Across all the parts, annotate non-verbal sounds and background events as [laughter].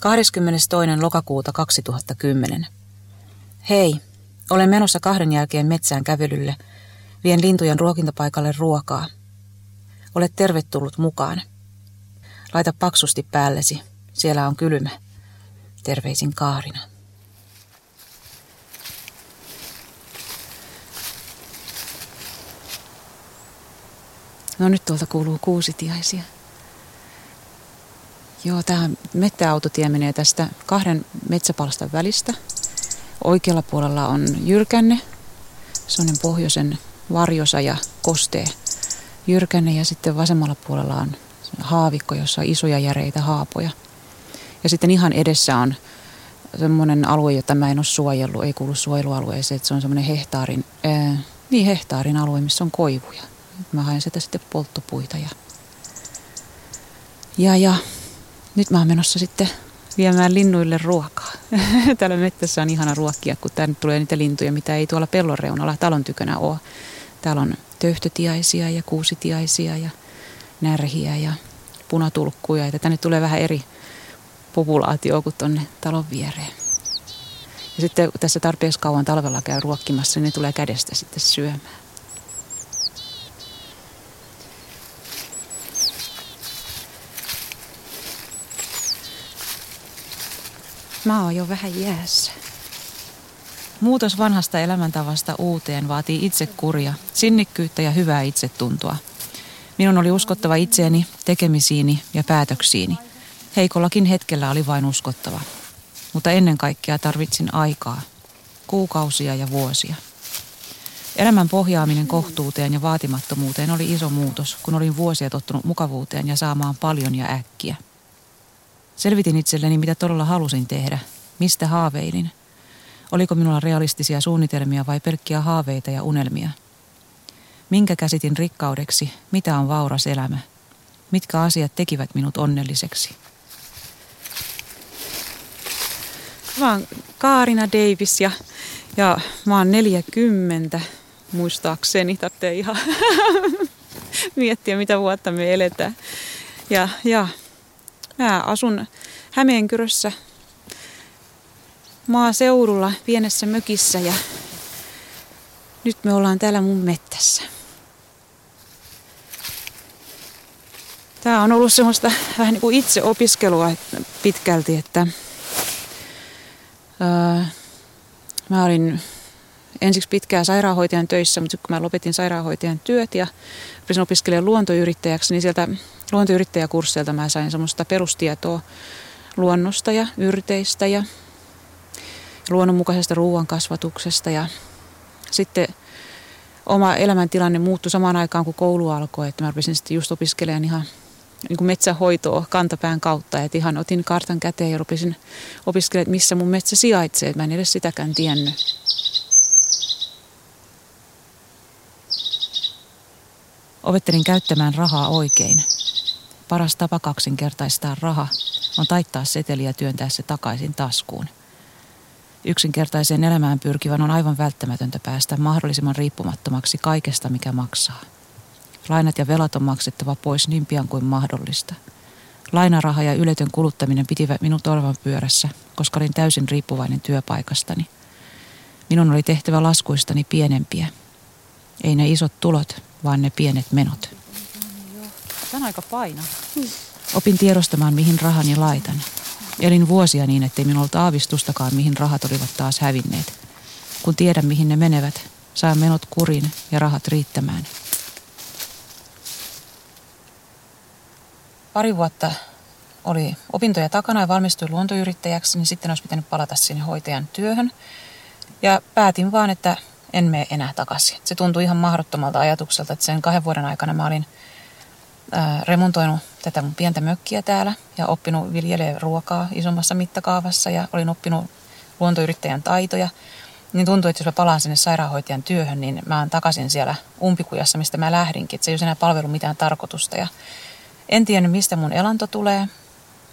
22. lokakuuta 2010. Hei, olen menossa kahden jälkeen metsään kävelylle. Vien lintujen ruokintapaikalle ruokaa. Olet tervetullut mukaan. Laita paksusti päällesi. Siellä on kylmä. Terveisin Kaarina. No nyt tuolta kuuluu kuusitiaisia. Joo, tämä mettäautotie menee tästä kahden metsäpalstan välistä. Oikealla puolella on jyrkänne, sellainen pohjoisen varjosa ja kostee jyrkänne ja sitten vasemmalla puolella on haavikko, jossa on isoja järeitä haapoja. Ja sitten ihan edessä on semmoinen alue, jota mä en ole suojellut, ei kuulu suojelualueeseen, että se on semmoinen hehtaarin, ää, niin hehtaarin alue, missä on koivuja. Mä haen sitä sitten polttopuita ja, ja, ja nyt mä oon menossa sitten viemään linnuille ruokaa. [laughs] Täällä mettässä on ihana ruokkia, kun tänne tulee niitä lintuja, mitä ei tuolla pellon reunalla talon tykönä ole. Täällä on töyhtötiaisia ja kuusitiaisia ja närhiä ja punatulkkuja. Ja tänne tulee vähän eri populaatio kuin tuonne talon viereen. Ja sitten tässä tarpeeksi kauan talvella käy ruokkimassa, niin ne tulee kädestä sitten syömään. Mä oon jo vähän jäässä. Muutos vanhasta elämäntavasta uuteen vaatii itsekuria, sinnikkyyttä ja hyvää itsetuntoa. Minun oli uskottava itseeni, tekemisiini ja päätöksiini. Heikollakin hetkellä oli vain uskottava. Mutta ennen kaikkea tarvitsin aikaa, kuukausia ja vuosia. Elämän pohjaaminen kohtuuteen ja vaatimattomuuteen oli iso muutos, kun olin vuosia tottunut mukavuuteen ja saamaan paljon ja äkkiä – Selvitin itselleni, mitä todella halusin tehdä, mistä haaveilin. Oliko minulla realistisia suunnitelmia vai pelkkiä haaveita ja unelmia? Minkä käsitin rikkaudeksi, mitä on vauras elämä? Mitkä asiat tekivät minut onnelliseksi? Mä oon Kaarina Davis ja, ja mä oon 40 muistaakseni. Tarvitsee ihan [laughs] miettiä, mitä vuotta me eletään. Ja, ja Mä asun Hämeenkyrössä maaseudulla pienessä mökissä ja nyt me ollaan täällä mun mettässä. Tämä on ollut semmoista vähän niin kuin itse opiskelua pitkälti, että ää, mä olin ensiksi pitkään sairaanhoitajan töissä, mutta kun mä lopetin sairaanhoitajan työt ja rupesin opiskelemaan luontoyrittäjäksi, niin sieltä luontoyrittäjäkursseilta mä sain semmoista perustietoa luonnosta ja yrteistä ja luonnonmukaisesta ruoan kasvatuksesta ja sitten oma elämäntilanne muuttui samaan aikaan, kun koulu alkoi, että mä rupesin sitten just opiskelemaan ihan niin kuin metsähoitoa kantapään kautta. Että ihan otin kartan käteen ja rupesin opiskelemaan, missä mun metsä sijaitsee. Että mä en edes sitäkään tiennyt. Opettelin käyttämään rahaa oikein. Paras tapa kaksinkertaistaa raha on taittaa seteli ja työntää se takaisin taskuun. Yksinkertaiseen elämään pyrkivän on aivan välttämätöntä päästä mahdollisimman riippumattomaksi kaikesta, mikä maksaa. Lainat ja velat on maksettava pois niin pian kuin mahdollista. Lainaraha ja yletön kuluttaminen pitivät minut orvan pyörässä, koska olin täysin riippuvainen työpaikastani. Minun oli tehtävä laskuistani pienempiä. Ei ne isot tulot, vaan ne pienet menot. Tämä on aika paina. Opin tiedostamaan, mihin rahani laitan. Elin vuosia niin, ettei minulla ollut aavistustakaan, mihin rahat olivat taas hävinneet. Kun tiedän, mihin ne menevät, saan menot kurin ja rahat riittämään. Pari vuotta oli opintoja takana ja valmistuin luontoyrittäjäksi, niin sitten olisi pitänyt palata sinne hoitajan työhön. Ja päätin vaan, että en mene enää takaisin. Se tuntui ihan mahdottomalta ajatukselta, että sen kahden vuoden aikana mä olin remontoinut tätä mun pientä mökkiä täällä ja oppinut viljelemään ruokaa isommassa mittakaavassa ja olin oppinut luontoyrittäjän taitoja. Niin tuntuu, että jos mä palaan sinne sairaanhoitajan työhön, niin mä oon takaisin siellä umpikujassa, mistä mä lähdinkin. Että se ei ole enää palvelu mitään tarkoitusta. Ja en tiennyt, mistä mun elanto tulee,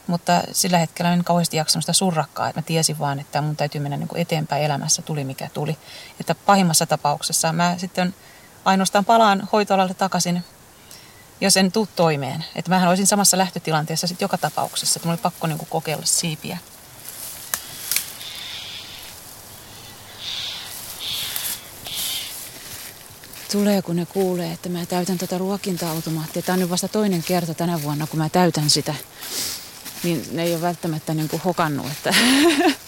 mutta sillä hetkellä en kauheasti jaksanut sitä surrakkaa, että mä tiesin vaan, että mun täytyy mennä niin kuin eteenpäin elämässä, tuli mikä tuli. Että pahimmassa tapauksessa mä sitten ainoastaan palaan hoitoalalle takaisin jos en tuu toimeen. Että mähän olisin samassa lähtötilanteessa sitten joka tapauksessa, että mulla oli pakko niin kuin kokeilla siipiä. Tulee, kun ne kuulee, että mä täytän tätä ruokinta-automaattia. Tämä on nyt vasta toinen kerta tänä vuonna, kun mä täytän sitä. Niin ne ei ole välttämättä niin kuin hokannut, että,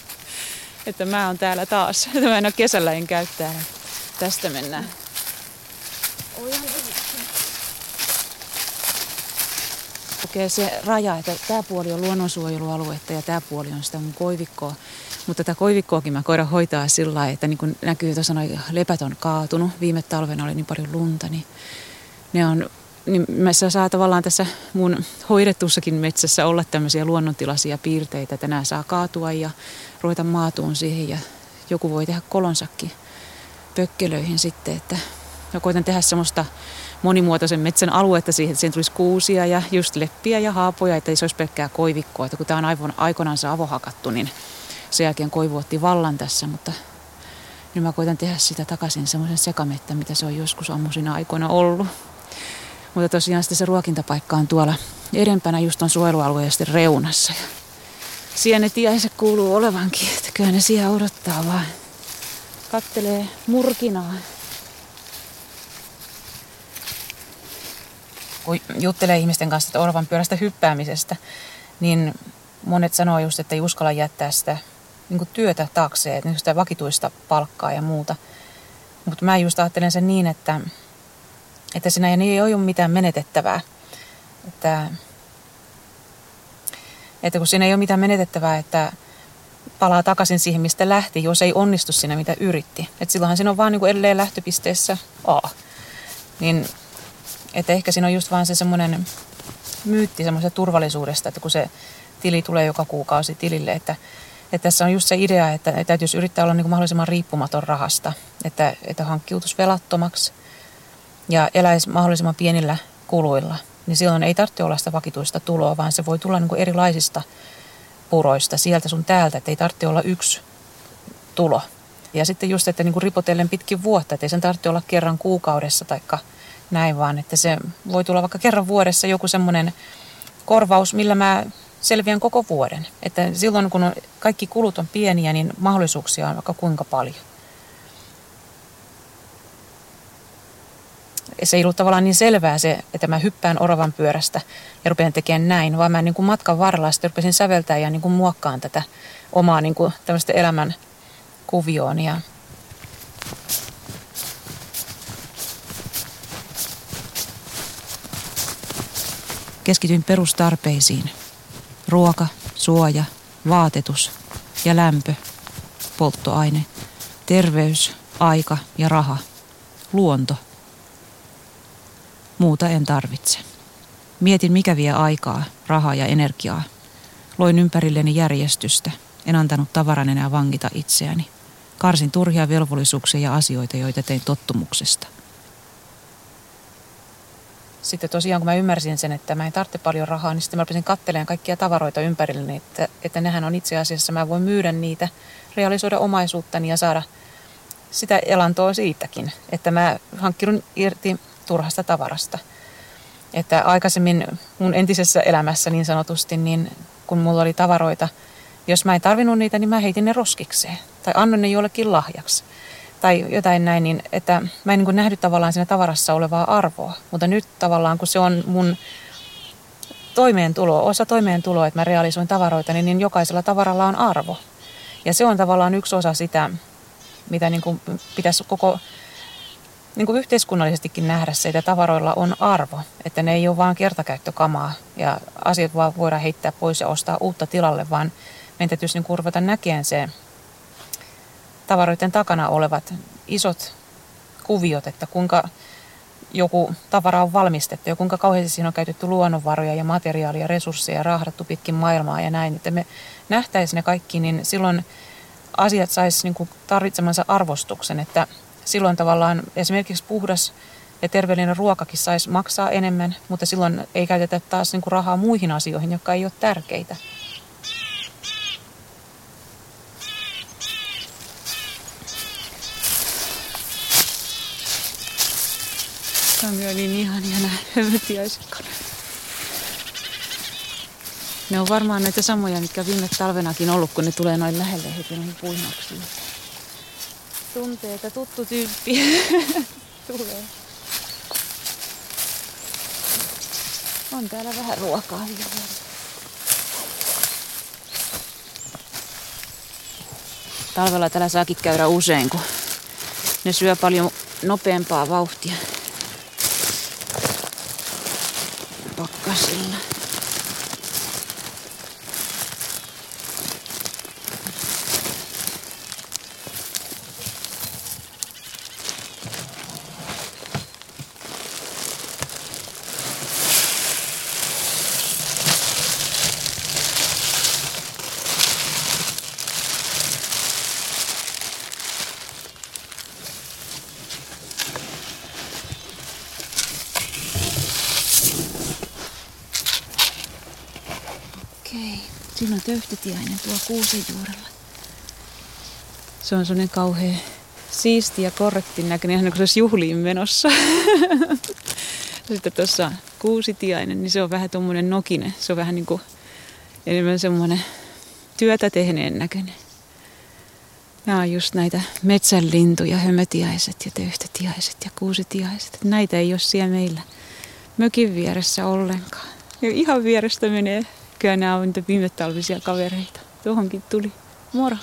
[laughs] että mä oon täällä taas. Että [laughs] mä en ole kesällä en käy täällä. Tästä mennään. Okei, se raja, että tämä puoli on luonnonsuojelualuetta ja tämä puoli on sitä mun koivikkoa. Mutta tätä koivikkoakin mä koiran hoitaa sillä lailla, että niin kuin näkyy tuossa noin lepät on kaatunut. Viime talvena oli niin paljon lunta, niin ne on niin mä saa tavallaan tässä mun hoidettussakin metsässä olla tämmöisiä luonnontilaisia piirteitä, että nämä saa kaatua ja ruveta maatuun siihen ja joku voi tehdä kolonsakin pökkelöihin sitten, että mä koitan tehdä semmoista monimuotoisen metsän aluetta siihen, että siihen tulisi kuusia ja just leppiä ja haapoja, että ei se olisi pelkkää koivikkoa. Että kun tämä on aivon, aikoinaan se avohakattu, niin sen jälkeen koivu otti vallan tässä, mutta nyt mä koitan tehdä sitä takaisin semmoisen sekamettä, mitä se on joskus ammusina aikoina ollut. Mutta tosiaan sitten se ruokintapaikka on tuolla edempänä just on suojelualueen reunassa. Ja siellä ne tiaiset kuuluu olevankin, että kyllä ne siellä odottaa vaan. Kattelee murkinaa. Kun juttelee ihmisten kanssa että oravan pyörästä hyppäämisestä, niin monet sanoo just, että ei uskalla jättää sitä niin työtä taakseen, että sitä vakituista palkkaa ja muuta. Mutta mä just ajattelen sen niin, että, että siinä ei ole mitään menetettävää. Että, että kun siinä ei ole mitään menetettävää, että palaa takaisin siihen, mistä lähti, jos ei onnistu siinä, mitä yritti. Että silloinhan siinä on vaan niin kuin edelleen lähtöpisteessä A. Niin, että ehkä siinä on just vaan se semmoinen myytti semmoisesta turvallisuudesta, että kun se tili tulee joka kuukausi tilille, että, että tässä on just se idea, että, että täytyisi yrittää olla niin kuin mahdollisimman riippumaton rahasta, että, että hankkiutus velattomaksi ja eläisi mahdollisimman pienillä kuluilla, niin silloin ei tarvitse olla sitä vakituista tuloa, vaan se voi tulla niin kuin erilaisista puroista sieltä sun täältä, että ei tarvitse olla yksi tulo. Ja sitten just, että niin kuin ripotellen pitkin vuotta, että ei sen tarvitse olla kerran kuukaudessa tai näin, vaan että se voi tulla vaikka kerran vuodessa joku semmoinen korvaus, millä mä selviän koko vuoden. Että silloin kun kaikki kulut on pieniä, niin mahdollisuuksia on vaikka kuinka paljon. Se ei ollut tavallaan niin selvää se, että mä hyppään oravan pyörästä ja rupean tekemään näin, vaan mä niin kuin matkan varrella sitten rupesin säveltää ja niin kuin muokkaan tätä omaa niin kuin tämmöistä elämän kuvioon. Ja keskityin perustarpeisiin. Ruoka, suoja, vaatetus ja lämpö, polttoaine, terveys, aika ja raha, luonto. Muuta en tarvitse. Mietin, mikä vie aikaa, rahaa ja energiaa. Loin ympärilleni järjestystä. En antanut tavaran enää vangita itseäni. Karsin turhia velvollisuuksia ja asioita, joita tein tottumuksesta – sitten tosiaan kun mä ymmärsin sen, että mä en tarvitse paljon rahaa, niin sitten mä rupesin katselemaan kaikkia tavaroita ympärilleni, että, että nehän on itse asiassa, mä voin myydä niitä, realisoida omaisuuttani ja saada sitä elantoa siitäkin, että mä hankkinut irti turhasta tavarasta. Että aikaisemmin mun entisessä elämässä niin sanotusti, niin kun mulla oli tavaroita, jos mä en tarvinnut niitä, niin mä heitin ne roskikseen tai annoin ne jollekin lahjaksi tai jotain näin, niin että mä en niin nähnyt tavallaan siinä tavarassa olevaa arvoa. Mutta nyt tavallaan, kun se on mun toimeentulo, osa toimeentuloa, että mä realisoin tavaroita, niin, niin jokaisella tavaralla on arvo. Ja se on tavallaan yksi osa sitä, mitä niin kuin pitäisi koko niin kuin yhteiskunnallisestikin nähdä se, että tavaroilla on arvo. Että ne ei ole vain kertakäyttökamaa ja asiat vaan voidaan heittää pois ja ostaa uutta tilalle, vaan meidän täytyisi niin ruveta näkemään se tavaroiden takana olevat isot kuviot, että kuinka joku tavara on valmistettu ja kuinka kauheasti siinä on käytetty luonnonvaroja ja materiaalia, resursseja, rahdattu pitkin maailmaa ja näin. Että me nähtäisiin ne kaikki, niin silloin asiat saisi niin tarvitsemansa arvostuksen, että silloin tavallaan esimerkiksi puhdas ja terveellinen ruokakin saisi maksaa enemmän, mutta silloin ei käytetä taas niin rahaa muihin asioihin, jotka ei ole tärkeitä. No on niin ihania nämä Ne on varmaan näitä samoja, mitkä viime talvenakin ollut, kun ne tulee noin lähelle heti noihin puinoksiin. Tuntee, että tuttu tyyppi [laughs] tulee. On täällä vähän ruokaa vielä. Talvella täällä saakin käydä usein, kun ne syö paljon nopeampaa vauhtia. Pakkasilla. Okei. Töyhtötiainen tuo kuusen juurella. Se on sellainen kauhean siisti ja korrekti näköinen, ihan niin kuin se olisi juhliin menossa. [laughs] Sitten tuossa kuusitiainen, niin se on vähän tuommoinen nokinen. Se on vähän niin kuin enemmän semmoinen työtä tehneen näköinen. Nämä on just näitä metsänlintuja, hömötiaiset ja töyhtötiaiset ja kuusitiaiset. Näitä ei ole siellä meillä mökin vieressä ollenkaan. Ja ihan vierestä menee Kyllä nämä on niitä viime talvisia kavereita. Tuohonkin tuli. Moro.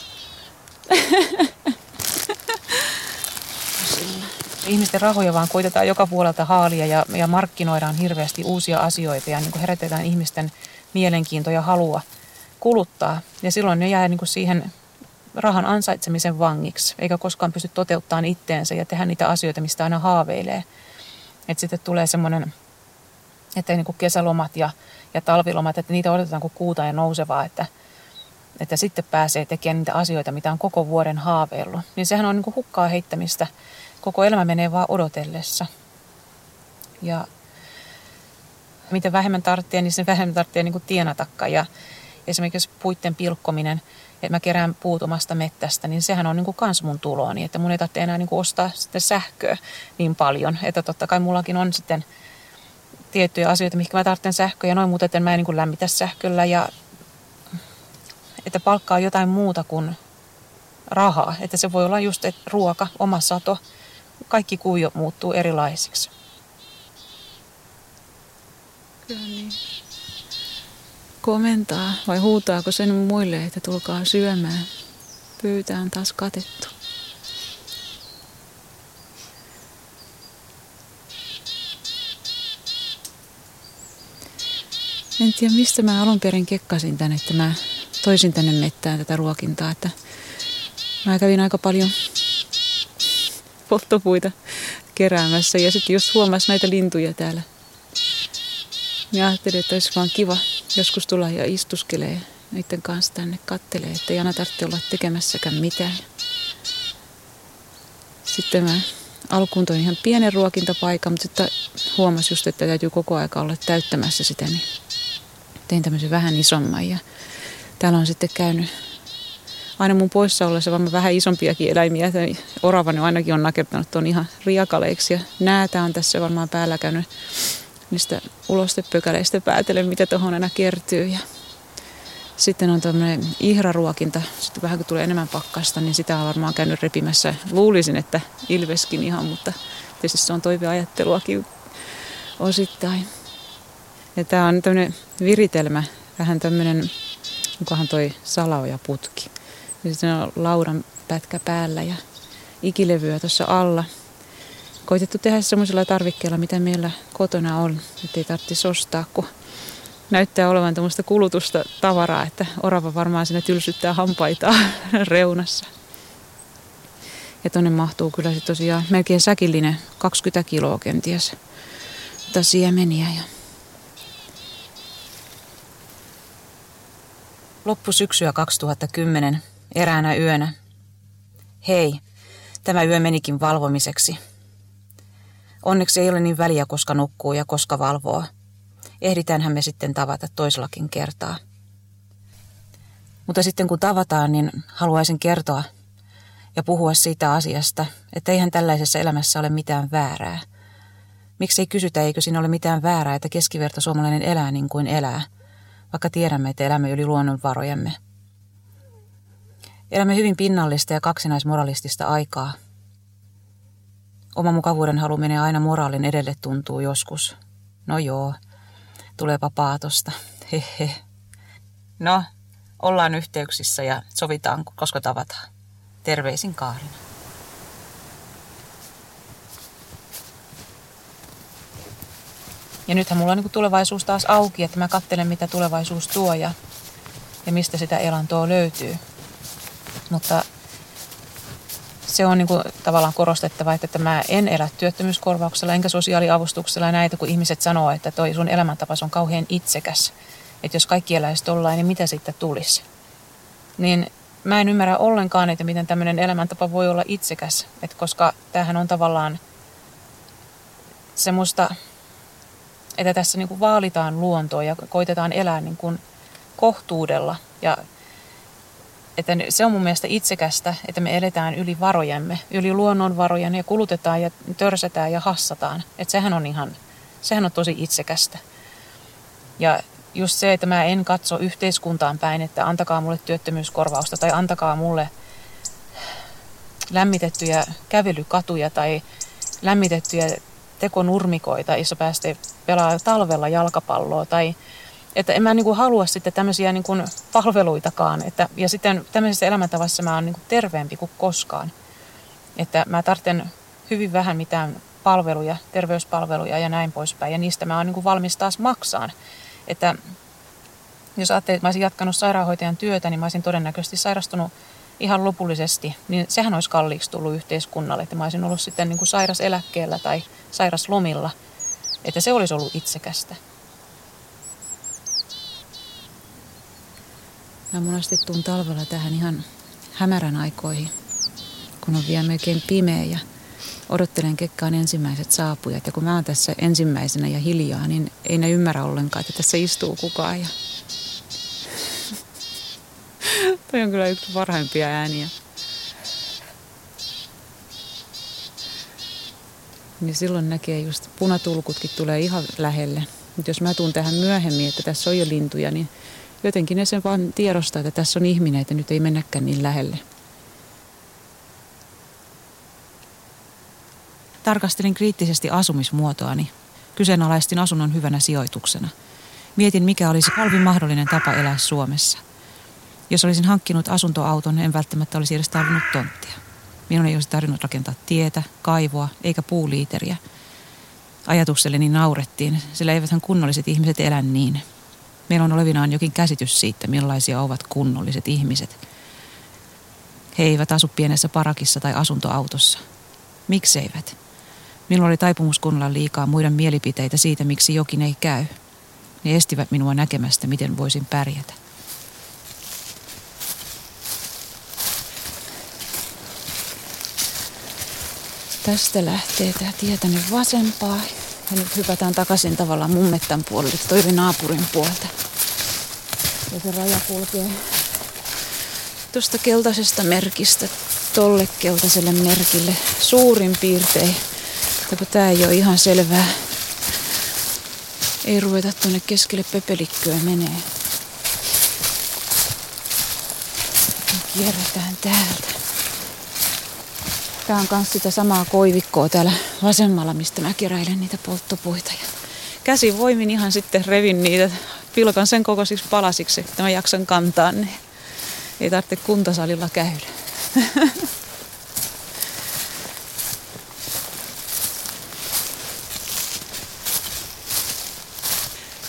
[laughs] Ihmisten rahoja vaan koitetaan joka puolelta haalia ja, ja markkinoidaan hirveästi uusia asioita ja niin kuin herätetään ihmisten mielenkiintoa ja halua kuluttaa. Ja silloin ne jää niin kuin siihen rahan ansaitsemisen vangiksi, eikä koskaan pysty toteuttamaan itteensä ja tehdä niitä asioita, mistä aina haaveilee. Että sitten tulee semmoinen, että niin kuin kesälomat ja ja talvilomat, että niitä odotetaan kuin kuuta ja nousevaa, että, että sitten pääsee tekemään niitä asioita, mitä on koko vuoden haaveillut. Niin sehän on niin kuin hukkaa heittämistä. Koko elämä menee vaan odotellessa. Ja mitä vähemmän tarvitsee, niin se vähemmän tarvitsee niin kuin tienatakaan. Ja esimerkiksi puitten pilkkominen, että mä kerään puut omasta mettästä, niin sehän on niin kuin kans mun tuloani. Että mun ei tarvitse enää niin kuin ostaa sitten sähköä niin paljon. Että totta kai mullakin on sitten tiettyjä asioita, mihin mä tarvitsen sähköä ja noin, mutta että mä en niin lämmitä sähköllä ja että palkkaa jotain muuta kuin rahaa. Että se voi olla just että ruoka, oma sato, kaikki kuio muuttuu erilaisiksi. Kyllä niin. Komentaa vai huutaako sen muille, että tulkaa syömään? Pöytä on taas katettu. En tiedä, mistä mä alun perin kekkasin tänne, että mä toisin tänne mettään tätä ruokintaa. Että mä kävin aika paljon polttopuita keräämässä ja sitten just huomasin näitä lintuja täällä. Ja ajattelin, että olisi vaan kiva joskus tulla ja istuskelee niiden kanssa tänne kattelee, että ei aina tarvitse olla tekemässäkään mitään. Sitten mä alkuun toin ihan pienen ruokintapaikan, mutta sitten huomasin just, että täytyy koko aika olla täyttämässä sitä, niin tein tämmöisen vähän isomman ja täällä on sitten käynyt aina mun poissa ollessa vaan vähän isompiakin eläimiä. Oravani ainakin on nakertanut tuon ihan riakaleiksi ja näätä on tässä varmaan päällä käynyt niistä ulostepökäleistä päätellen, mitä tuohon aina kertyy. Ja sitten on tämmöinen ihraruokinta. Sitten vähän kun tulee enemmän pakkasta, niin sitä on varmaan käynyt repimässä. Luulisin, että ilveskin ihan, mutta tietysti se on toiveajatteluakin osittain. Ja tämä on tämmöinen viritelmä, vähän tämmöinen, onkohan toi salaoja putki. Ja sitten on laudan pätkä päällä ja ikilevyä tuossa alla. Koitettu tehdä semmoisella tarvikkeella, mitä meillä kotona on, ettei tarvitsisi ostaa, kun näyttää olevan tämmöistä kulutusta tavaraa, että orava varmaan sinne tylsyttää hampaita [laughs] reunassa. Ja tonne mahtuu kyllä sitten tosiaan melkein säkillinen 20 kiloa kenties siemeniä ja Loppusyksyä 2010, eräänä yönä. Hei, tämä yö menikin valvomiseksi. Onneksi ei ole niin väliä, koska nukkuu ja koska valvoo. Ehditäänhän me sitten tavata toisellakin kertaa. Mutta sitten kun tavataan, niin haluaisin kertoa ja puhua siitä asiasta, että eihän tällaisessa elämässä ole mitään väärää. Miksi ei kysytä, eikö siinä ole mitään väärää, että keskiverto suomalainen elää niin kuin elää, vaikka tiedämme, että elämme yli luonnonvarojemme. Elämme hyvin pinnallista ja kaksinaismoralistista aikaa. Oma mukavuuden halu menee aina moraalin edelle tuntuu joskus. No joo, tuleepa paatosta. [laughs] Hehe. No, ollaan yhteyksissä ja sovitaan, koska tavataan. Terveisin Kaarina. Ja nythän mulla on niin tulevaisuus taas auki, että mä katselen mitä tulevaisuus tuo ja, ja mistä sitä elantoa löytyy. Mutta se on niin kuin tavallaan korostettava, että mä en elä työttömyyskorvauksella enkä sosiaaliavustuksella näitä, kun ihmiset sanoo, että toi sun elämäntapas on kauhean itsekäs. Että jos kaikki eläisi tollain, niin mitä sitten tulisi? Niin mä en ymmärrä ollenkaan, että miten tämmöinen elämäntapa voi olla itsekäs. Että koska tämähän on tavallaan semmoista, että tässä niin kuin vaalitaan luontoa ja koitetaan elää niin kuin kohtuudella ja että se on mun mielestä itsekästä, että me eletään yli varojemme, yli luonnonvarojen ja kulutetaan ja törsätään ja hassataan. Että sehän on ihan, sehän on tosi itsekästä. Ja just se, että mä en katso yhteiskuntaan päin, että antakaa mulle työttömyyskorvausta tai antakaa mulle lämmitettyjä kävelykatuja tai lämmitettyjä tekonurmikoita, jossa pääsee pelaa talvella jalkapalloa tai että en mä niin kuin halua sitten tämmöisiä niin kuin palveluitakaan. Että, ja sitten tämmöisessä elämäntavassa mä oon niin kuin terveempi kuin koskaan. Että mä tarvitsen hyvin vähän mitään palveluja, terveyspalveluja ja näin poispäin. Ja niistä mä oon niin valmis taas maksaan. Että jos ajattelee, että mä olisin jatkanut sairaanhoitajan työtä, niin mä olisin todennäköisesti sairastunut ihan lopullisesti, niin sehän olisi kalliiksi tullut yhteiskunnalle, että mä olisin ollut sitten niin kuin sairaseläkkeellä tai sairaslomilla, että se olisi ollut itsekästä. Mä monesti tuun talvella tähän ihan hämärän aikoihin, kun on vielä melkein pimeä ja odottelen kekkaan ensimmäiset saapujat. Ja kun mä oon tässä ensimmäisenä ja hiljaa, niin ei ne ymmärrä ollenkaan, että tässä istuu kukaan. Ja... Toi on kyllä yksi parhaimpia ääniä. Niin silloin näkee just punatulkutkin tulee ihan lähelle. Mutta jos mä tuun tähän myöhemmin, että tässä on jo lintuja, niin jotenkin ne sen vaan tiedostaa, että tässä on ihminen, että nyt ei mennäkään niin lähelle. Tarkastelin kriittisesti asumismuotoani. Kyseenalaistin asunnon hyvänä sijoituksena. Mietin, mikä olisi halvin mahdollinen tapa elää Suomessa. Jos olisin hankkinut asuntoauton, en välttämättä olisi edes tarvinnut tonttia. Minun ei olisi tarvinnut rakentaa tietä, kaivoa eikä puuliiteriä. Ajatukselleni naurettiin, sillä eiväthän kunnolliset ihmiset elä niin – Meillä on olevinaan jokin käsitys siitä, millaisia ovat kunnolliset ihmiset. He eivät asu pienessä parakissa tai asuntoautossa. Mikseivät? Minulla oli taipumus kuunnella liikaa muiden mielipiteitä siitä, miksi jokin ei käy. Ne estivät minua näkemästä, miten voisin pärjätä. Tästä lähtee tämä tie tänne vasempaan. Ja nyt hypätään takaisin tavallaan mun mettän puolelle. Toi oli naapurin puolta. Ja se raja kulkee tuosta keltaisesta merkistä tolle keltaiselle merkille suurin piirtein. Tää ei ole ihan selvää, ei ruveta tuonne keskelle pepelikköä menee. Kierretään täältä. Tää on myös sitä samaa koivikkoa täällä vasemmalla, mistä mä keräilen niitä polttopuita. Ja käsivoimin ihan sitten revin niitä, pilkan sen kokoisiksi palasiksi, että mä jaksan kantaa ne. Ei tarvitse kuntosalilla käydä. [laughs]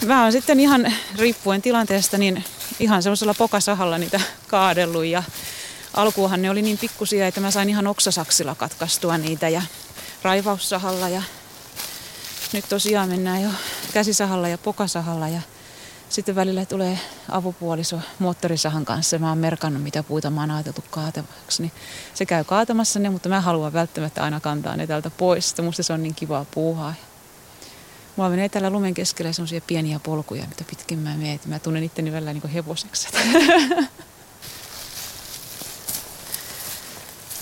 mä oon sitten ihan riippuen tilanteesta niin ihan semmoisella pokasahalla niitä kaadellut ja alkuuhan ne oli niin pikkusia, että mä sain ihan oksasaksilla katkaistua niitä ja raivaussahalla ja nyt tosiaan mennään jo käsisahalla ja pokasahalla ja sitten välillä tulee avupuoliso moottorisahan kanssa. Mä oon merkannut, mitä puita mä oon ajateltu kaatavaksi. Niin se käy kaatamassa ne, mutta mä haluan välttämättä aina kantaa ne täältä pois. Sitten musta se on niin kivaa puuhaa. Mulla menee täällä lumen keskellä sellaisia pieniä polkuja, mitä pitkin mä menen. Mä tunnen itteni välillä niin hevoseksi. [laughs]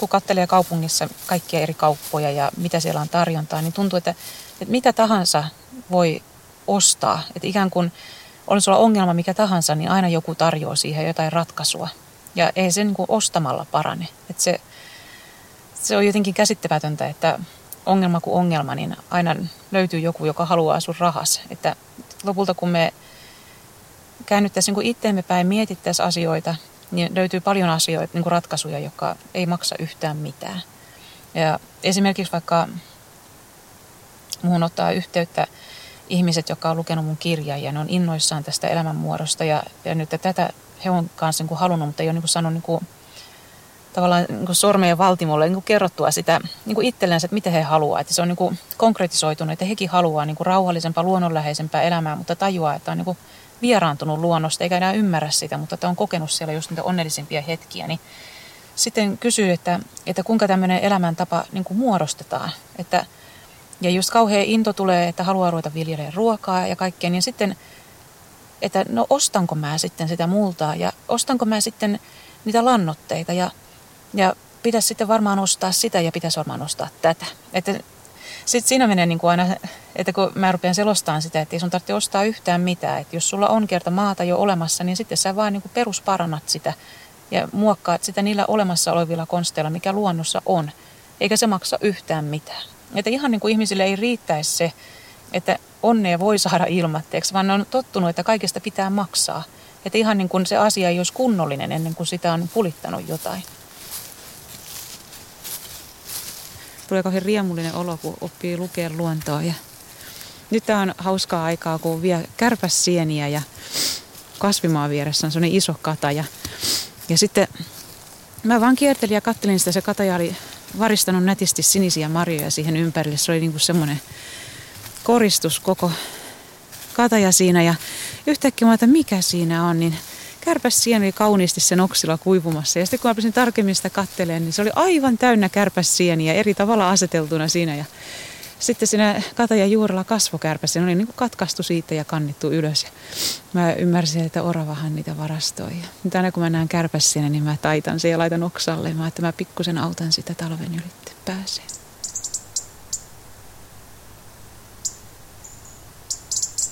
kun katselee kaupungissa kaikkia eri kauppoja ja mitä siellä on tarjontaa, niin tuntuu, että, että mitä tahansa voi ostaa. Että ikään kuin on sulla ongelma mikä tahansa, niin aina joku tarjoaa siihen jotain ratkaisua. Ja ei se niin kuin ostamalla parane. Että se, se on jotenkin käsittämätöntä, että ongelma kuin ongelma, niin aina löytyy joku, joka haluaa sun rahas. Että lopulta kun me käännyttäisiin niin itteemme päin, mietittäisiin asioita, niin löytyy paljon asioita, niin kuin ratkaisuja, jotka ei maksa yhtään mitään. Ja esimerkiksi vaikka muun ottaa yhteyttä ihmiset, jotka on lukenut mun kirjaa ja ne on innoissaan tästä elämänmuodosta ja, ja nyt tätä he on kanssa niin kuin halunnut, mutta ei ole niin kuin niin kuin, tavallaan niin kuin sormeen valtimolle niin kuin kerrottua sitä niin kuin itsellensä, että mitä he haluaa. Että se on niin kuin konkretisoitunut, että hekin haluaa niin kuin rauhallisempaa, luonnonläheisempää elämää, mutta tajuaa, että on niin kuin vieraantunut luonnosta eikä enää ymmärrä sitä, mutta että on kokenut siellä just niitä onnellisimpia hetkiä, niin sitten kysyy, että, että kuinka tämmöinen elämäntapa niin kuin muodostetaan. Että, ja just kauhean into tulee, että haluaa ruveta viljelemään ruokaa ja kaikkea, niin sitten, että no ostanko mä sitten sitä multaa ja ostanko mä sitten niitä lannoitteita ja, ja pitäisi sitten varmaan ostaa sitä ja pitäisi varmaan ostaa tätä. Että sitten siinä menee niin kuin aina, että kun mä rupean selostamaan sitä, että ei sun tarvitse ostaa yhtään mitään. Että jos sulla on kerta maata jo olemassa, niin sitten sä vaan niin kuin perusparannat sitä ja muokkaat sitä niillä olemassa olevilla konsteilla, mikä luonnossa on. Eikä se maksa yhtään mitään. Että ihan niin kuin ihmisille ei riittäisi se, että onnea voi saada ilmatteeksi, vaan ne on tottunut, että kaikesta pitää maksaa. Että ihan niin kuin se asia ei olisi kunnollinen ennen kuin sitä on pulittanut jotain. Tulee kauhean riemullinen olo, kun oppii lukea luontoa. Ja nyt tämä on hauskaa aikaa, kun vie kärpässieniä ja kasvimaan vieressä on sellainen iso kataja. Ja sitten mä vaan kiertelin ja kattelin sitä. Se kataja oli varistanut nätisti sinisiä marjoja siihen ympärille. Se oli niin kuin semmoinen koristus koko kataja siinä. Ja yhtäkkiä mä että mikä siinä on, niin kärpäsieni oli kauniisti sen oksilla kuivumassa. Ja sitten kun mä tarkemmin sitä katteleen, niin se oli aivan täynnä kärpäsieniä eri tavalla aseteltuna siinä. Ja sitten siinä katajan juurella kasvokärpäsiä, ne oli niin kuin katkaistu siitä ja kannittu ylös. Ja mä ymmärsin, että oravahan niitä varastoi. Ja nyt aina kun mä näen kärpäsiä, niin mä taitan sen ja laitan oksalle. Mä että mä pikkusen autan sitä talven ylitte pääsee.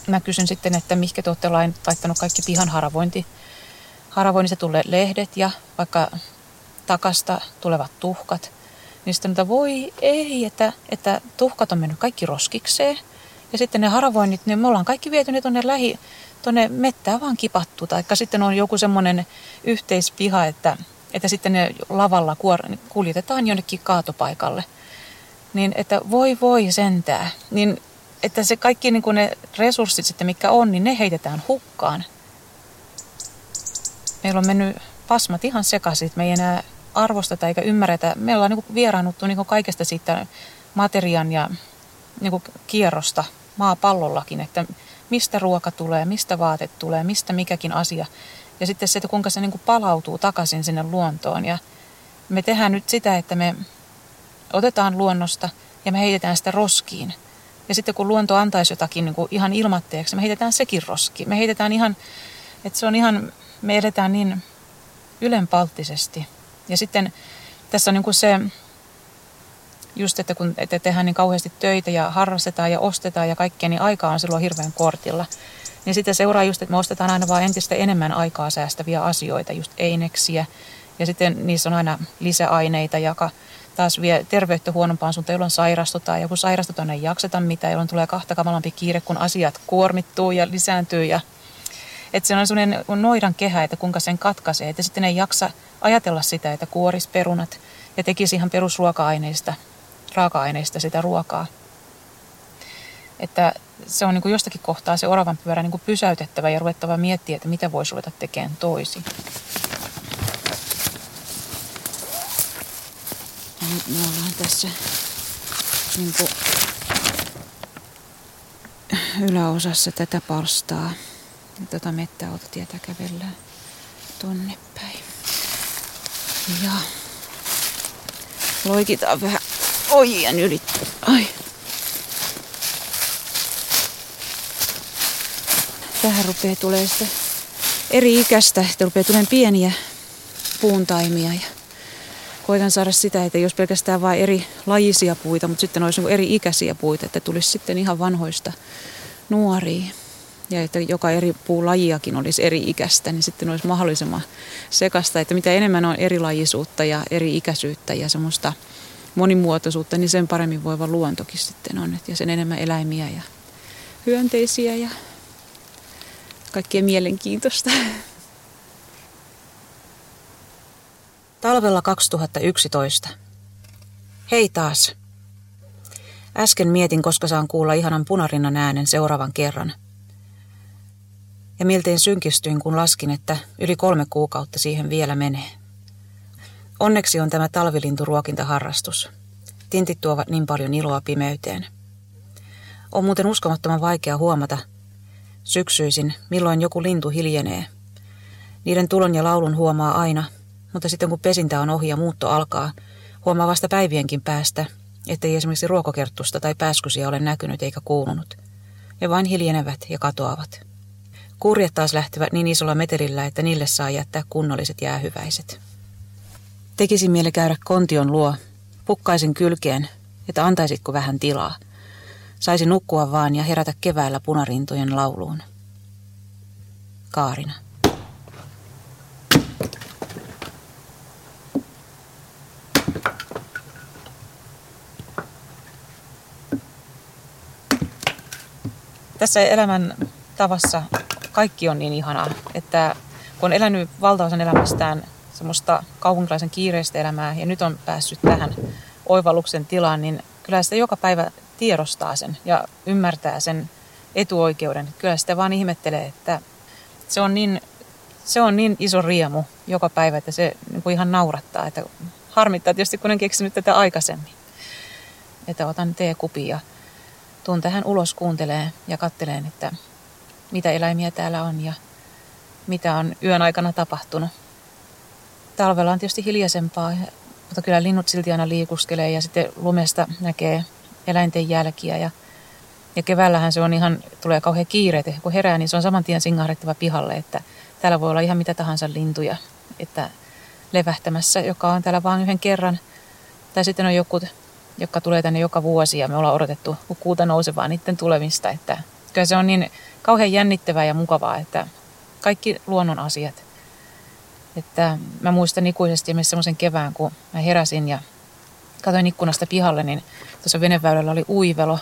Mä kysyn sitten, että mihinkä te olette laittanut kaikki pihan haravointi haravoinnista tulee lehdet ja vaikka takasta tulevat tuhkat. Niin sitten että voi ei, että, että tuhkat on mennyt kaikki roskikseen. Ja sitten ne haravoinnit, niin me ollaan kaikki viety ne tuonne lähi, tuonne mettään vaan kipattu. Tai sitten on joku semmoinen yhteispiha, että, että sitten ne lavalla kuljetetaan jonnekin kaatopaikalle. Niin että voi voi sentää. Niin että se kaikki niin kuin ne resurssit sitten, mikä on, niin ne heitetään hukkaan meillä on mennyt pasmat ihan sekaisin, että me ei enää arvosteta eikä ymmärretä. Me ollaan niin vieraannuttu niin kaikesta siitä materian ja niin kierrosta maapallollakin, että mistä ruoka tulee, mistä vaate tulee, mistä mikäkin asia. Ja sitten se, että kuinka se niin palautuu takaisin sinne luontoon. Ja me tehdään nyt sitä, että me otetaan luonnosta ja me heitetään sitä roskiin. Ja sitten kun luonto antaisi jotakin niin ihan ilmatteeksi, me heitetään sekin roskiin. Me heitetään ihan, että se on ihan me eletään niin ylenpalttisesti. Ja sitten tässä on niin kuin se, just että kun että tehdään niin kauheasti töitä ja harrastetaan ja ostetaan ja kaikkea, niin aika on silloin hirveän kortilla. Niin sitten seuraa just, että me ostetaan aina vaan entistä enemmän aikaa säästäviä asioita, just eineksiä. Ja sitten niissä on aina lisäaineita, joka taas vie terveyttä huonompaan suuntaan, jolloin sairastutaan. Ja kun sairastutaan, ei jakseta mitään, jolloin tulee kahta kamalampi kiire, kun asiat kuormittuu ja lisääntyy ja että se on sellainen noidan kehä, että kuinka sen katkaisee. Että sitten ei jaksa ajatella sitä, että kuoris perunat ja tekisi ihan perusruoka-aineista, raaka-aineista sitä ruokaa. Että se on niin kuin jostakin kohtaa se oravan pyörä niin kuin pysäytettävä ja ruvettava miettiä, että mitä voisi ruveta tekemään toisin. nyt me ollaan tässä niin kuin yläosassa tätä palstaa tätä mettäautotietä kävellään tonne päin. Ja loikitaan vähän ojien yli. Ai. Tähän rupeaa tulee sitä eri ikäistä, että rupeaa tulemaan pieniä puuntaimia ja koitan saada sitä, että jos pelkästään vain eri lajisia puita, mutta sitten olisi niin eri ikäisiä puita, että tulisi sitten ihan vanhoista nuoria. Ja että joka eri puulajiakin olisi eri ikäistä, niin sitten olisi mahdollisimman sekasta, että mitä enemmän on erilajisuutta ja eri ikäisyyttä ja semmoista monimuotoisuutta, niin sen paremmin voiva luontokin sitten on. Ja sen enemmän eläimiä ja hyönteisiä ja kaikkea mielenkiintoista. Talvella 2011. Hei taas. Äsken mietin, koska saan kuulla ihanan punarinnan äänen seuraavan kerran. Ja miltein synkistyin, kun laskin, että yli kolme kuukautta siihen vielä menee. Onneksi on tämä talvilinturuokintaharrastus. Tintit tuovat niin paljon iloa pimeyteen. On muuten uskomattoman vaikea huomata syksyisin, milloin joku lintu hiljenee. Niiden tulon ja laulun huomaa aina, mutta sitten kun pesintä on ohi ja muutto alkaa, huomaa vasta päivienkin päästä, ettei esimerkiksi ruokokerttusta tai pääskysiä ole näkynyt eikä kuulunut. Ne vain hiljenevät ja katoavat. Kurjet taas lähtevät niin isolla metelillä, että niille saa jättää kunnolliset jäähyväiset. Tekisi mieli käydä kontion luo, pukkaisin kylkeen, että antaisitko vähän tilaa. Saisi nukkua vaan ja herätä keväällä punarintojen lauluun. Kaarina. Tässä elämän tavassa kaikki on niin ihanaa, että kun on elänyt valtaosan elämästään semmoista kaupunkilaisen kiireistä elämää ja nyt on päässyt tähän oivalluksen tilaan, niin kyllä sitä joka päivä tiedostaa sen ja ymmärtää sen etuoikeuden. Kyllä sitä vaan ihmettelee, että se on niin, se on niin iso riemu joka päivä, että se niin kuin ihan naurattaa. Että harmittaa tietysti, kun en keksinyt tätä aikaisemmin. Että otan teekupin ja tuun tähän ulos kuuntelee ja katteleen, että mitä eläimiä täällä on ja mitä on yön aikana tapahtunut. Talvella on tietysti hiljaisempaa, mutta kyllä linnut silti aina liikuskelee ja sitten lumesta näkee eläinten jälkiä. Ja, ja keväällähän se on ihan, tulee kauhean kiire, kun herää, niin se on saman tien singahdettava pihalle, että täällä voi olla ihan mitä tahansa lintuja, että levähtämässä, joka on täällä vain yhden kerran. Tai sitten on joku, jotka tulee tänne joka vuosi ja me ollaan odotettu kuuta nousevaa niiden tulemista, että kyllä se on niin kauhean jännittävää ja mukavaa, että kaikki luonnon asiat. Että mä muistan ikuisesti myös semmoisen kevään, kun mä heräsin ja katsoin ikkunasta pihalle, niin tuossa veneväylällä oli uivelo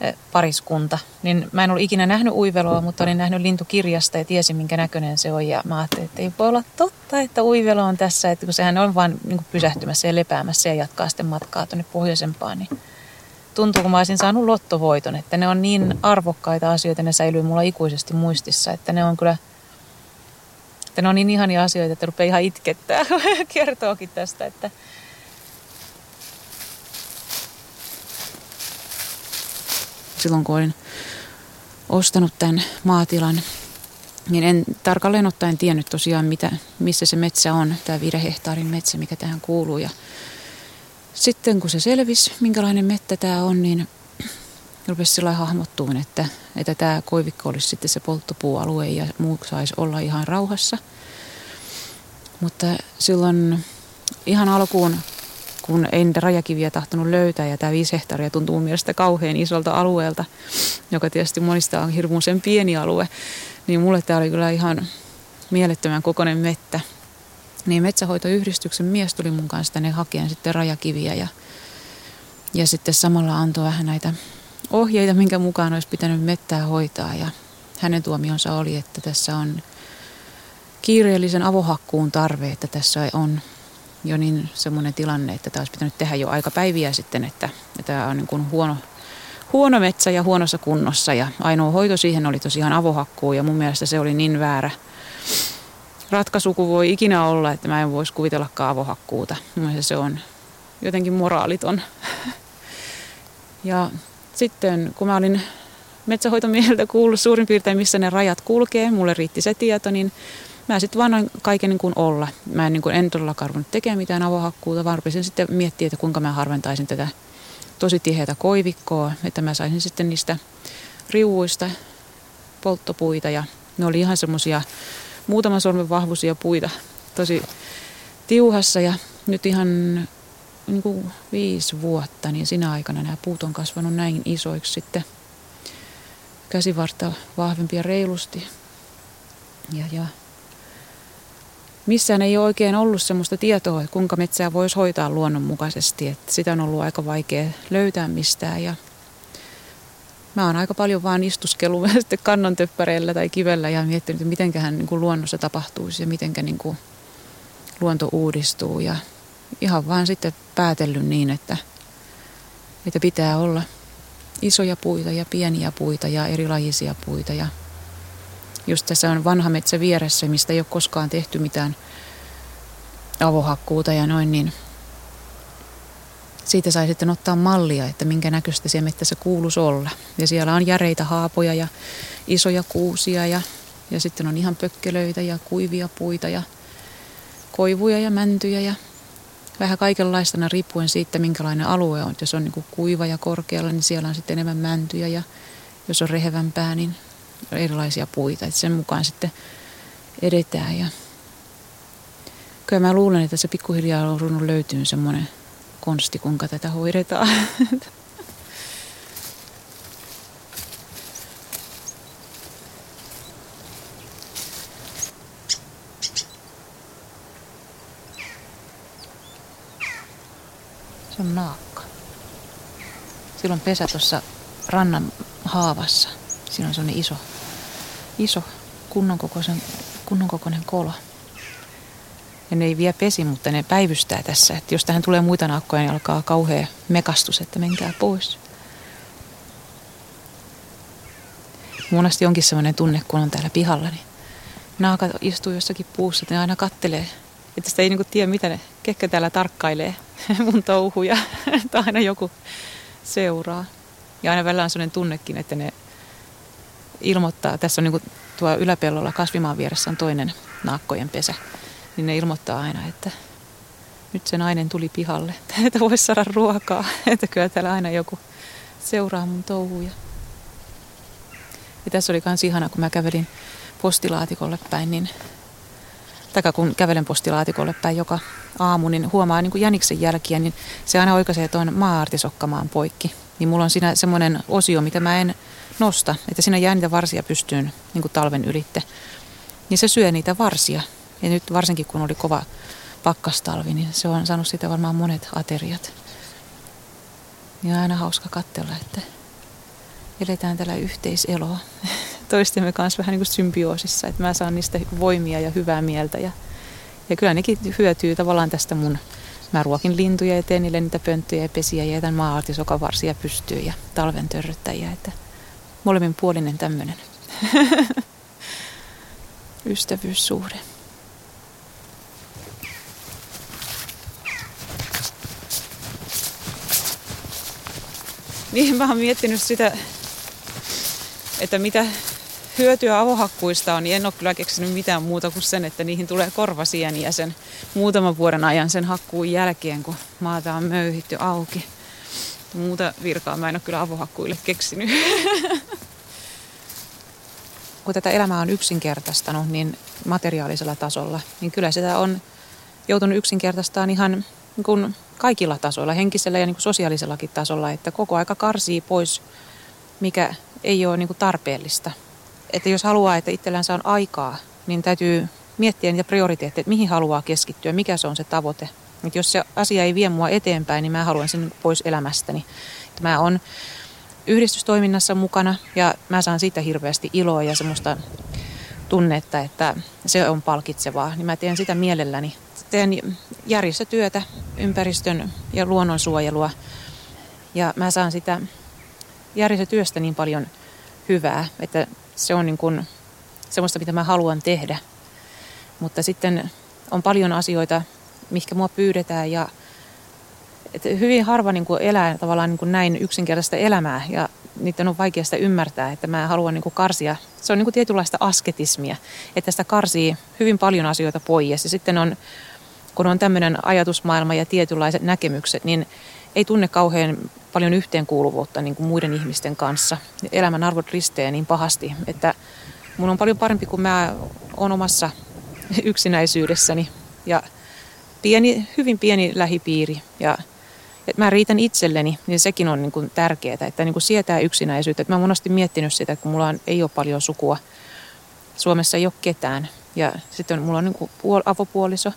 eh, pariskunta. Niin mä en ollut ikinä nähnyt uiveloa, mutta olin nähnyt lintukirjasta ja tiesin, minkä näköinen se on. Ja mä ajattelin, että ei voi olla totta, että uivelo on tässä, että kun sehän on vain niin pysähtymässä ja lepäämässä ja jatkaa sitten matkaa tuonne pohjoisempaan, niin tuntuu, kun mä olisin saanut lottovoiton, että ne on niin arvokkaita asioita, ne säilyy mulla ikuisesti muistissa, että ne on kyllä, että ne on niin ihania asioita, että rupeaa ihan itkettää, [laughs] kertookin tästä, että silloin kun olin ostanut tämän maatilan, niin en tarkalleen ottaen tiennyt tosiaan, mitä, missä se metsä on, tämä viiden hehtaarin metsä, mikä tähän kuuluu. Ja sitten kun se selvisi, minkälainen mettä tämä on, niin rupesi sillä hahmottuun, että, että tämä koivikko olisi sitten se polttopuualue ja muu saisi olla ihan rauhassa. Mutta silloin ihan alkuun, kun ei niitä rajakiviä tahtonut löytää ja tämä viisi hehtaaria tuntuu mielestä kauhean isolta alueelta, joka tietysti monista on hirmuisen pieni alue, niin mulle tämä oli kyllä ihan mielettömän kokoinen mettä niin metsähoitoyhdistyksen mies tuli mun kanssa tänne hakeen sitten rajakiviä ja, ja sitten samalla antoi vähän näitä ohjeita, minkä mukaan olisi pitänyt mettää hoitaa. Ja hänen tuomionsa oli, että tässä on kiireellisen avohakkuun tarve, että tässä on jo niin semmoinen tilanne, että tämä olisi pitänyt tehdä jo aika päiviä sitten, että, että tämä on niin kuin huono, huono metsä ja huonossa kunnossa. Ja ainoa hoito siihen oli tosiaan avohakkuu ja mun mielestä se oli niin väärä, ratkaisu kuin voi ikinä olla, että mä en voisi kuvitella kaavohakkuuta. Mielestäni se on jotenkin moraaliton. [laughs] Ja sitten kun mä olin metsähoitomieheltä kuullut suurin piirtein, missä ne rajat kulkee, mulle riitti se tieto, niin mä sitten vannoin kaiken niin kuin olla. Mä en, niin kuin, en todellakaan ruvennut tekemään mitään avohakkuuta, vaan rupesin sitten miettiä, että kuinka mä harventaisin tätä tosi tiheätä koivikkoa, että mä saisin sitten niistä riuuista polttopuita ja ne oli ihan semmoisia muutaman sormen vahvuisia puita tosi tiuhassa ja nyt ihan niin kuin viisi vuotta, niin sinä aikana nämä puut on kasvanut näin isoiksi sitten käsivarta vahvempia reilusti. Ja, ja missään ei ole oikein ollut sellaista tietoa, että kuinka metsää voisi hoitaa luonnonmukaisesti. Että sitä on ollut aika vaikea löytää mistään. Ja mä oon aika paljon vaan istuskellut [laughs] sitten kannontöppäreillä tai kivellä ja miettinyt, että mitenköhän niin kuin luonnossa tapahtuisi ja mitenkä niin kuin luonto uudistuu. Ja ihan vaan sitten päätellyt niin, että, että pitää olla isoja puita ja pieniä puita ja erilajisia puita. Ja just tässä on vanha metsä vieressä, mistä ei ole koskaan tehty mitään avohakkuuta ja noin, niin siitä sai sitten ottaa mallia, että minkä näköistä siellä mettässä kuuluisi olla. Ja siellä on järeitä haapoja ja isoja kuusia ja, ja sitten on ihan pökkelöitä ja kuivia puita ja koivuja ja mäntyjä ja vähän kaikenlaista riippuen siitä, minkälainen alue on. Jos on niin kuin kuiva ja korkealla, niin siellä on sitten enemmän mäntyjä ja jos on rehevämpää, niin erilaisia puita. Että sen mukaan sitten edetään. Ja kyllä mä luulen, että se pikkuhiljaa on runnut löytyy semmoinen konsti, kuinka tätä hoidetaan. Se on naakka. Sillä on pesä tuossa rannan haavassa. Siinä on sellainen iso, iso kunnon kokoisen, kunnon kokoinen kolo. Ja ne ei vie pesi, mutta ne päivystää tässä. Että jos tähän tulee muita naakkoja, niin alkaa kauhea mekastus, että menkää pois. Monesti onkin sellainen tunne, kun on täällä pihalla, niin naakat istuu jossakin puussa, että ne aina kattelee. Että sitä ei niinku tiedä, mitä ne kekkä täällä tarkkailee [laughs] mun touhuja. [laughs] että aina joku seuraa. Ja aina välillä on sellainen tunnekin, että ne ilmoittaa, tässä on niinku tuo yläpellolla kasvimaan vieressä on toinen naakkojen pesä niin ne ilmoittaa aina, että nyt se nainen tuli pihalle, [laughs] että voisi saada ruokaa, [laughs] että kyllä täällä aina joku seuraa mun touhuja. Ja tässä oli myös ihana, kun mä kävelin postilaatikolle päin, niin tai kun kävelen postilaatikolle päin joka aamu, niin huomaa niin jäniksen jälkiä, niin se aina oikaisee tuon maa-artisokkamaan poikki. Niin mulla on siinä semmoinen osio, mitä mä en nosta, että siinä jää niitä varsia pystyyn niin kuin talven ylitte. Niin se syö niitä varsia ja nyt varsinkin kun oli kova pakkastalvi, niin se on saanut siitä varmaan monet ateriat. Ja aina hauska katsella, että eletään tällä yhteiseloa [laughs] toistemme kanssa vähän niin kuin symbioosissa, että mä saan niistä voimia ja hyvää mieltä. Ja, ja kyllä nekin hyötyy tavallaan tästä mun, mä ruokin lintuja ja teen niille niitä pönttöjä ja pesiä ja jätän maa-artisokavarsia pystyy ja talven törryttäjiä, että molemmin puolinen tämmöinen [laughs] ystävyyssuhde. Niin mä oon miettinyt sitä, että mitä hyötyä avohakkuista on, niin en ole kyllä keksinyt mitään muuta kuin sen, että niihin tulee korvasieniä sen muutaman vuoden ajan sen hakkuun jälkeen, kun maata on möyhitty auki. Muuta virkaa mä en ole kyllä avohakkuille keksinyt. [laughs] kun tätä elämää on yksinkertaistanut niin materiaalisella tasolla, niin kyllä sitä on joutunut yksinkertaistamaan ihan niin kuin kaikilla tasoilla, henkisellä ja niin kuin sosiaalisellakin tasolla, että koko aika karsii pois, mikä ei ole niin kuin tarpeellista. Että jos haluaa, että itsellänsä on aikaa, niin täytyy miettiä niitä prioriteetteja, että mihin haluaa keskittyä, mikä se on se tavoite. Että jos se asia ei vie mua eteenpäin, niin mä haluan sen pois elämästäni. Että mä oon yhdistystoiminnassa mukana ja mä saan siitä hirveästi iloa ja semmoista tunnetta, että se on palkitsevaa. Niin mä teen sitä mielelläni teen järjestötyötä, ympäristön ja luonnonsuojelua. Ja mä saan sitä järjestötyöstä niin paljon hyvää, että se on niin kuin semmoista, mitä mä haluan tehdä. Mutta sitten on paljon asioita, mihinkä mua pyydetään ja että hyvin harva niin kuin elää tavallaan niin kuin näin yksinkertaista elämää ja niiden on vaikea sitä ymmärtää, että mä haluan niin kuin karsia. Se on niin kuin tietynlaista asketismia, että sitä karsii hyvin paljon asioita pois ja sitten on kun on tämmöinen ajatusmaailma ja tietynlaiset näkemykset, niin ei tunne kauhean paljon yhteenkuuluvuutta niin kuin muiden ihmisten kanssa. Elämän arvot risteää niin pahasti, että mun on paljon parempi, kun mä oon omassa yksinäisyydessäni. Ja pieni, hyvin pieni lähipiiri. Ja että mä riitän itselleni, niin sekin on niin kuin tärkeää, että niin kuin sietää yksinäisyyttä. Että mä oon monesti miettinyt sitä, että kun mulla on, ei ole paljon sukua, Suomessa ei ole ketään. Ja sitten mulla on niin kuin puol, avopuoliso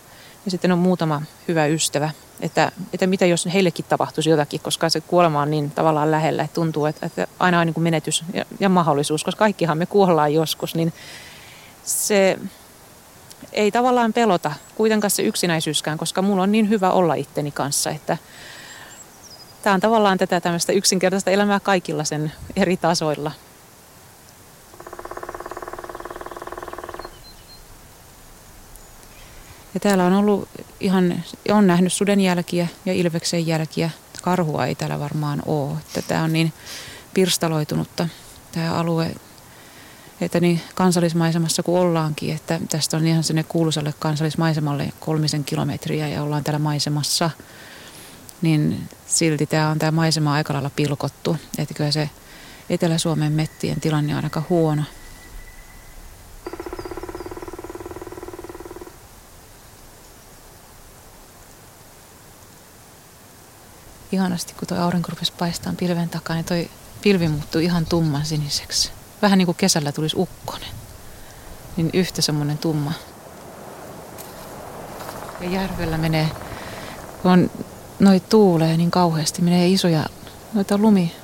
ja sitten on muutama hyvä ystävä. Että, että mitä jos heillekin tapahtuisi jotakin, koska se kuolema on niin tavallaan lähellä, että tuntuu, että, että aina on niin kuin menetys ja, ja mahdollisuus, koska kaikkihan me kuollaan joskus, niin se ei tavallaan pelota kuitenkaan se yksinäisyyskään, koska mulla on niin hyvä olla itteni kanssa, että tämä on tavallaan tätä tämmöistä yksinkertaista elämää kaikilla sen eri tasoilla. Ja täällä on ollut ihan, on nähnyt suden jälkiä ja ilveksen jälkiä. Karhua ei täällä varmaan ole. Että tämä on niin pirstaloitunutta tämä alue, että niin kansallismaisemassa kuin ollaankin, että tästä on ihan sinne kuuluisalle kansallismaisemalle kolmisen kilometriä ja ollaan täällä maisemassa, niin silti tämä on tämä maisema aika lailla pilkottu. Että kyllä se Etelä-Suomen mettien tilanne on aika huono. Ihanasti, kun tuo aurinko rupesi paistamaan pilven takaa, niin toi pilvi muuttui ihan tumman siniseksi. Vähän niin kuin kesällä tulisi ukkonen. Niin yhtä semmoinen tumma. Ja järvellä menee, kun on noit tuulee niin kauheasti, menee isoja noita lumi.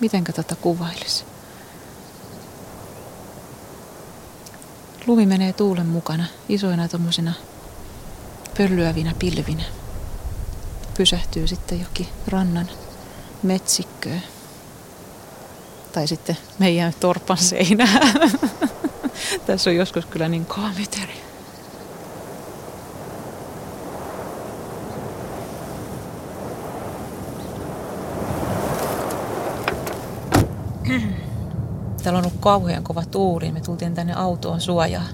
Mitenkä tätä kuvailisi? Lumi menee tuulen mukana, isoina tuommoisina pöllyävinä pilvinä. Pysähtyy sitten jokin rannan metsikköön tai sitten meidän torpan seinää. [laughs] Tässä on joskus kyllä niin kaameteri. [clears throat] Täällä on ollut kauhean kova tuuli. Me tultiin tänne autoon suojaa.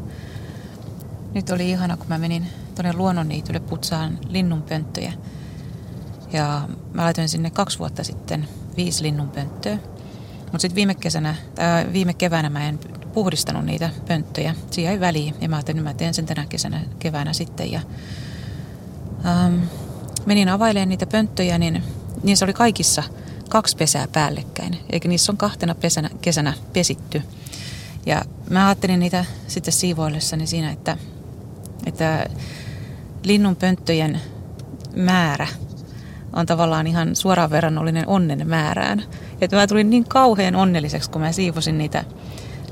Nyt oli ihana, kun mä menin tuonne luonnonniitylle putsaan linnunpönttöjä. Ja mä laitoin sinne kaksi vuotta sitten viisi linnunpönttöä. Mutta sitten viime, kesänä, ää, viime keväänä mä en puhdistanut niitä pönttöjä. Siihen ei väliin. Ja mä ajattelin, että mä teen sen tänä kesänä, keväänä sitten. Ja, ähm, menin availemaan niitä pönttöjä, niin niissä oli kaikissa kaksi pesää päällekkäin. Eikä niissä on kahtena pesänä, kesänä pesitty. Ja mä ajattelin niitä sitten siivoillessani siinä, että, että linnun pönttöjen määrä on tavallaan ihan suoraan verrannollinen onnen määrään. Että mä tulin niin kauhean onnelliseksi, kun mä siivosin niitä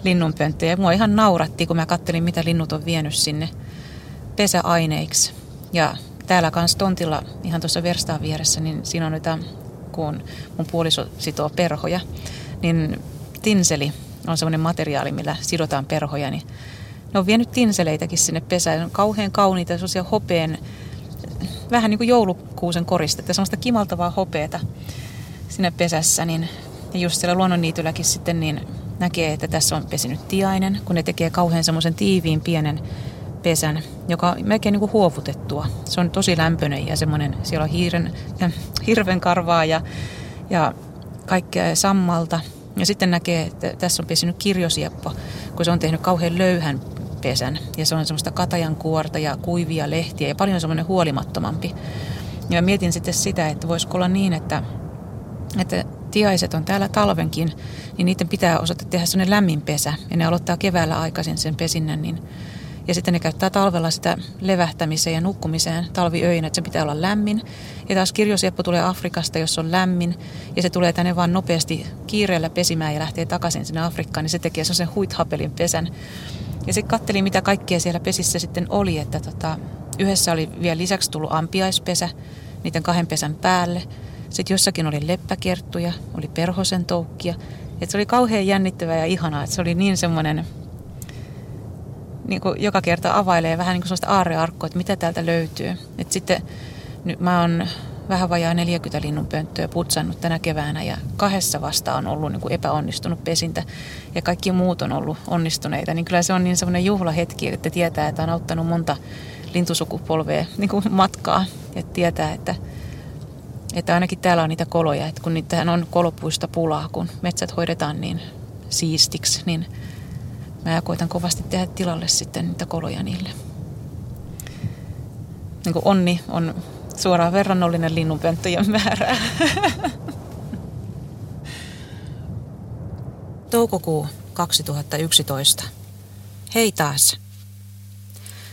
linnunpönttöjä. Mua ihan nauratti, kun mä kattelin, mitä linnut on vienyt sinne pesäaineiksi. Ja täällä kanssa tontilla, ihan tuossa verstaan vieressä, niin siinä on noita, kun mun puoliso sitoo perhoja, niin tinseli on semmoinen materiaali, millä sidotaan perhoja, niin ne on vienyt tinseleitäkin sinne pesään. Ne on kauhean kauniita, sellaisia hopeen, vähän niin kuin joulukuusen koristetta, semmoista kimaltavaa hopeeta siinä pesässä, niin ja just siellä luonnonniitylläkin sitten niin näkee, että tässä on pesinyt tiainen, kun ne tekee kauhean semmoisen tiiviin pienen pesän, joka on melkein niin kuin huovutettua. Se on tosi lämpöinen ja semmoinen, siellä on hiiren, ja [laughs] hirven karvaa ja, ja kaikkea sammalta. Ja sitten näkee, että tässä on pesinyt kirjosieppo, kun se on tehnyt kauhean löyhän pesän. Ja se on semmoista katajan kuorta ja kuivia lehtiä ja paljon semmoinen huolimattomampi. Ja mietin sitten sitä, että voisiko olla niin, että että tiaiset on täällä talvenkin, niin niiden pitää osata tehdä sellainen lämmin pesä. Ja ne aloittaa keväällä aikaisin sen pesinnän, niin ja sitten ne käyttää talvella sitä levähtämiseen ja nukkumiseen talviöinä, että se pitää olla lämmin. Ja taas kirjosieppo tulee Afrikasta, jos on lämmin, ja se tulee tänne vaan nopeasti kiireellä pesimään ja lähtee takaisin sinne Afrikkaan, niin se tekee sen huithapelin pesän. Ja sitten kattelin, mitä kaikkea siellä pesissä sitten oli, että tota, yhdessä oli vielä lisäksi tullut ampiaispesä niiden kahden pesän päälle. Sitten jossakin oli leppäkerttuja, oli perhosen toukkia. Et se oli kauhean jännittävää ja ihanaa, että se oli niin semmoinen, niin kuin joka kerta availee vähän niin kuin sellaista aarrearkkoa, että mitä täältä löytyy. Et sitten nyt mä oon vähän vajaa 40 linnunpönttöä putsannut tänä keväänä ja kahdessa vasta on ollut niin kuin epäonnistunut pesintä ja kaikki muut on ollut onnistuneita. Niin kyllä se on niin semmoinen juhlahetki, että tietää, että on auttanut monta lintusukupolvea niin kuin matkaa. Että tietää, että että ainakin täällä on niitä koloja, että kun niitähän on kolopuista pulaa, kun metsät hoidetaan niin siistiksi, niin mä koitan kovasti tehdä tilalle sitten niitä koloja niille. niin kuin onni on suoraan verrannollinen linnunpönttöjen määrää. Toukokuu 2011. Hei taas.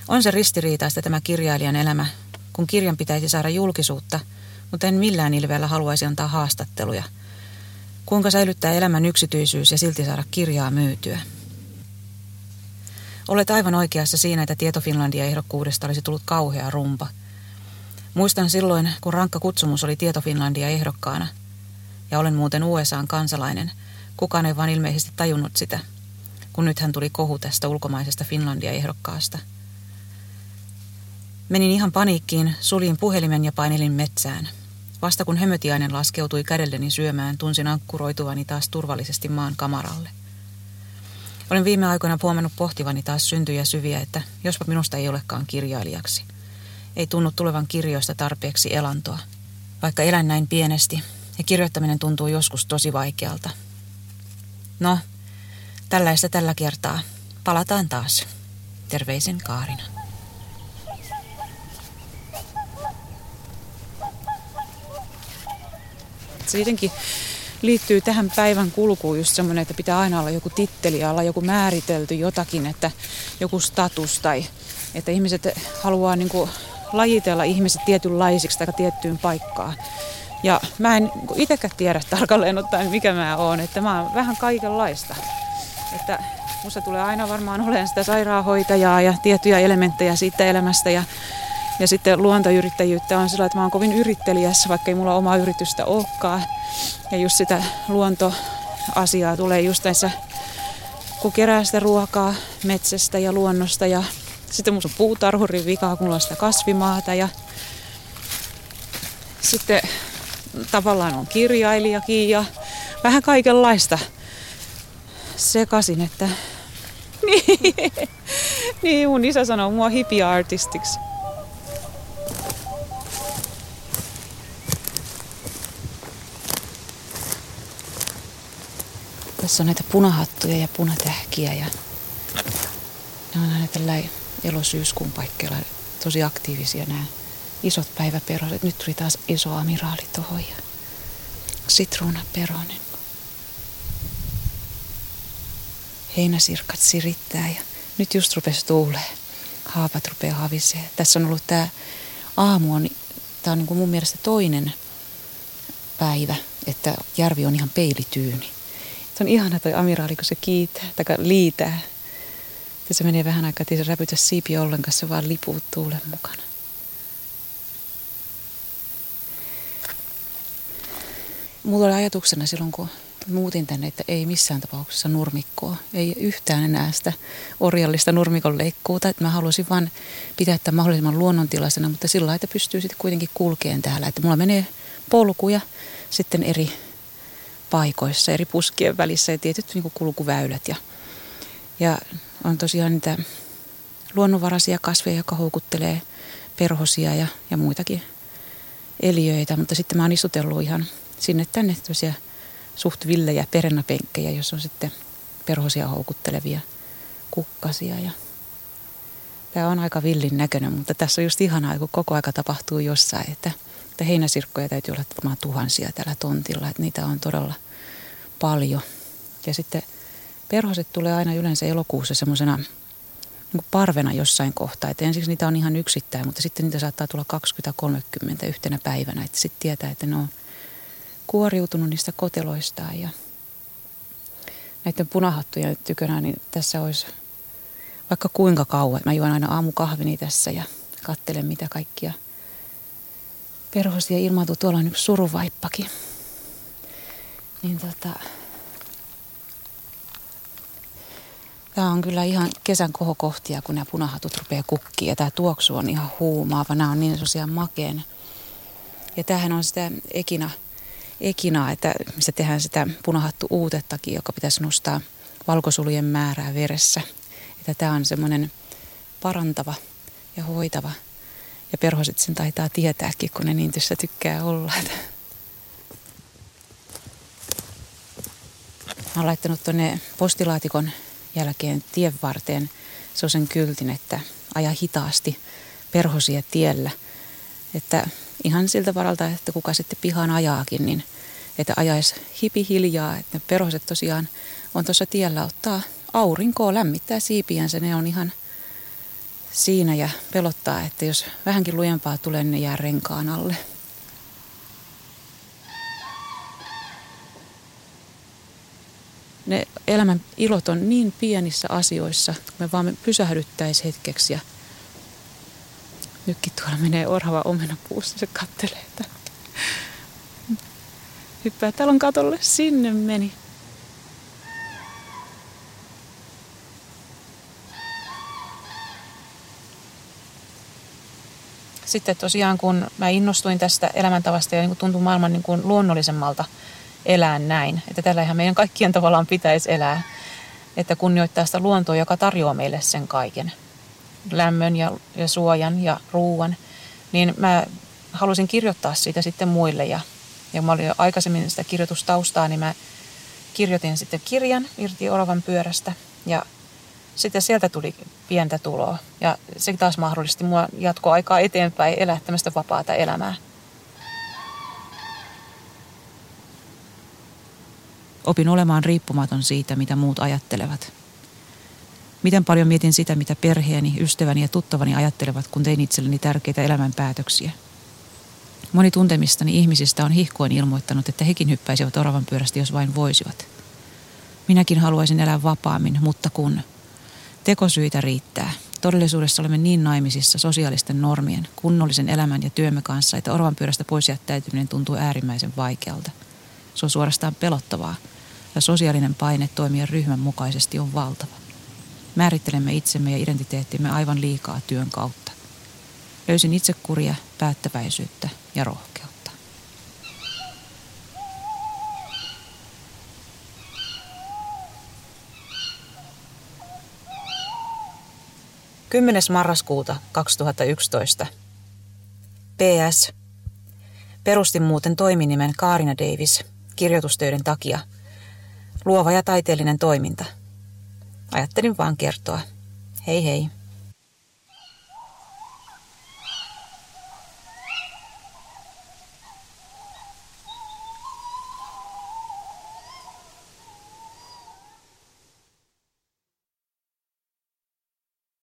On se ristiriitaista tämä kirjailijan elämä, kun kirjan pitäisi saada julkisuutta, mutta en millään ilveellä haluaisi antaa haastatteluja. Kuinka säilyttää elämän yksityisyys ja silti saada kirjaa myytyä? Olet aivan oikeassa siinä, että Tieto Finlandia ehdokkuudesta olisi tullut kauhea rumpa. Muistan silloin, kun rankka kutsumus oli Tieto Finlandia ehdokkaana. Ja olen muuten USAn kansalainen. Kukaan ei vaan ilmeisesti tajunnut sitä, kun nythän tuli kohu tästä ulkomaisesta Finlandia ehdokkaasta. Menin ihan paniikkiin, suljin puhelimen ja painelin metsään. Vasta kun hömötiainen laskeutui kädelleni syömään, tunsin ankkuroituvani taas turvallisesti maan kamaralle. Olen viime aikoina huomannut pohtivani taas syntyjä syviä, että jospa minusta ei olekaan kirjailijaksi. Ei tunnu tulevan kirjoista tarpeeksi elantoa. Vaikka elän näin pienesti, ja kirjoittaminen tuntuu joskus tosi vaikealta. No, tällaista tällä kertaa. Palataan taas. Terveisin Kaarina. Se jotenkin liittyy tähän päivän kulkuun just semmoinen, että pitää aina olla joku titteli alla, joku määritelty jotakin, että joku status tai että ihmiset haluaa niin kuin lajitella ihmiset tietynlaisiksi tai tiettyyn paikkaan. Ja mä en itsekään tiedä tarkalleen ottaen, mikä mä oon, että mä oon vähän kaikenlaista. Että musta tulee aina varmaan olemaan sitä sairaanhoitajaa ja tiettyjä elementtejä siitä elämästä ja ja sitten luontoyrittäjyyttä on sillä, että mä oon kovin yrittelijässä, vaikka ei mulla omaa yritystä olekaan. Ja just sitä luontoasiaa tulee just näissä, kun kerää sitä ruokaa metsästä ja luonnosta. Ja sitten mulla on puutarhurin vikaa, kun mulla on sitä kasvimaata. Ja sitten tavallaan on kirjailijakin ja vähän kaikenlaista sekasin, että niin, [laughs] niin mun isä sanoo mua hippie artistiksi. Tässä on näitä punahattuja ja punatähkiä ja ne on aina tällä elosyyskuun paikkeilla tosi aktiivisia nämä isot päiväperoset. Nyt tuli taas iso amiraali tuohon ja sitruunaperonen. Heinäsirkat sirittää ja nyt just rupesi tuulee. Haapat rupeaa havisee. Tässä on ollut tämä aamu on, tämä on niin kuin mun mielestä toinen päivä, että järvi on ihan peilityyni. Se on ihana toi amiraali, kun se kiitää, tai liitää. Ja se menee vähän aikaa, että se räpytä siipi ollenkaan, se vaan lipuu tuulen mukana. Mulla oli ajatuksena silloin, kun muutin tänne, että ei missään tapauksessa nurmikkoa. Ei yhtään enää sitä orjallista nurmikon leikkuuta. Mä halusin vaan pitää tämän mahdollisimman luonnontilaisena, mutta sillä lailla, että pystyy sitten kuitenkin kulkeen täällä. Että mulla menee polkuja sitten eri paikoissa, eri puskien välissä ja tietyt niin kulkuväylät. Ja, ja on tosiaan niitä luonnonvaraisia kasveja, jotka houkuttelee perhosia ja, ja muitakin eliöitä. Mutta sitten mä oon istutellut ihan sinne tänne tosiaan suht villejä perennäpenkkejä, jos on sitten perhosia houkuttelevia kukkasia. Ja tämä on aika villin näköinen, mutta tässä on just ihanaa, kun koko aika tapahtuu jossain, että – että heinäsirkkoja täytyy olla tuhansia tällä tontilla, että niitä on todella paljon. Ja sitten perhoset tulee aina yleensä elokuussa semmoisena niin parvena jossain kohtaa. Että ensiksi niitä on ihan yksittäin, mutta sitten niitä saattaa tulla 20-30 yhtenä päivänä. Että sitten tietää, että ne on kuoriutunut niistä koteloistaan. Ja näiden punahattujen tykönä, niin tässä olisi vaikka kuinka kauan. Mä juon aina aamukahvini tässä ja katselen mitä kaikkia – perhosia ilmaantuu. Tuolla on yksi suruvaippakin. Niin tota, Tämä on kyllä ihan kesän kohokohtia, kun nämä punahatut rupeaa kukkia. Ja tämä tuoksu on ihan huumaava. Nämä on niin sellaisia makeen. Ja tämähän on sitä ekina, ekinaa, että missä tehdään sitä punahattu uutettakin, joka pitäisi nostaa valkosolujen määrää veressä. Että tämä on semmoinen parantava ja hoitava ja perhoset sen taitaa tietääkin, kun ne niin tässä tykkää olla. Mä oon laittanut tuonne postilaatikon jälkeen tien varteen sen kyltin, että aja hitaasti perhosia tiellä. Että ihan siltä varalta, että kuka sitten pihaan ajaakin, niin että ajaisi hipi hiljaa. Että perhoset tosiaan on tuossa tiellä ottaa aurinkoa, lämmittää siipiänsä. Ne on ihan siinä ja pelottaa, että jos vähänkin lujempaa tulee, niin ne jää renkaan alle. Ne elämän ilot on niin pienissä asioissa, kun me vaan pysähdyttäisiin hetkeksi ja nytkin tuolla menee orhava omenapuussa, se kattelee, että hyppää talon katolle, sinne meni. Sitten tosiaan kun mä innostuin tästä elämäntavasta ja niin tuntui maailman niin kuin luonnollisemmalta elää näin, että tällähän meidän kaikkien tavallaan pitäisi elää, että kunnioittaa sitä luontoa, joka tarjoaa meille sen kaiken, lämmön ja, ja suojan ja ruuan, niin mä halusin kirjoittaa siitä sitten muille ja, ja mä olin jo aikaisemmin sitä kirjoitustaustaa, niin mä kirjoitin sitten kirjan irti oravan pyörästä ja sitten sieltä tuli pientä tuloa. Ja se taas mahdollisti mua jatkoaikaa eteenpäin elää tämmöistä vapaata elämää. Opin olemaan riippumaton siitä, mitä muut ajattelevat. Miten paljon mietin sitä, mitä perheeni, ystäväni ja tuttavani ajattelevat, kun tein itselleni tärkeitä elämänpäätöksiä. Moni tuntemistani ihmisistä on hihkoen ilmoittanut, että hekin hyppäisivät oravan pyörästä, jos vain voisivat. Minäkin haluaisin elää vapaammin, mutta kun – Tekosyitä riittää. Todellisuudessa olemme niin naimisissa sosiaalisten normien, kunnollisen elämän ja työmme kanssa, että orvan pyörästä pois jättäytyminen tuntuu äärimmäisen vaikealta. Se on suorastaan pelottavaa ja sosiaalinen paine toimia ryhmän mukaisesti on valtava. Määrittelemme itsemme ja identiteettimme aivan liikaa työn kautta. Löysin itsekuria, päättäväisyyttä ja rohkeutta. 10. marraskuuta 2011. PS. Perustin muuten toiminimen Kaarina Davis kirjoitustöiden takia. Luova ja taiteellinen toiminta. Ajattelin vaan kertoa. Hei hei.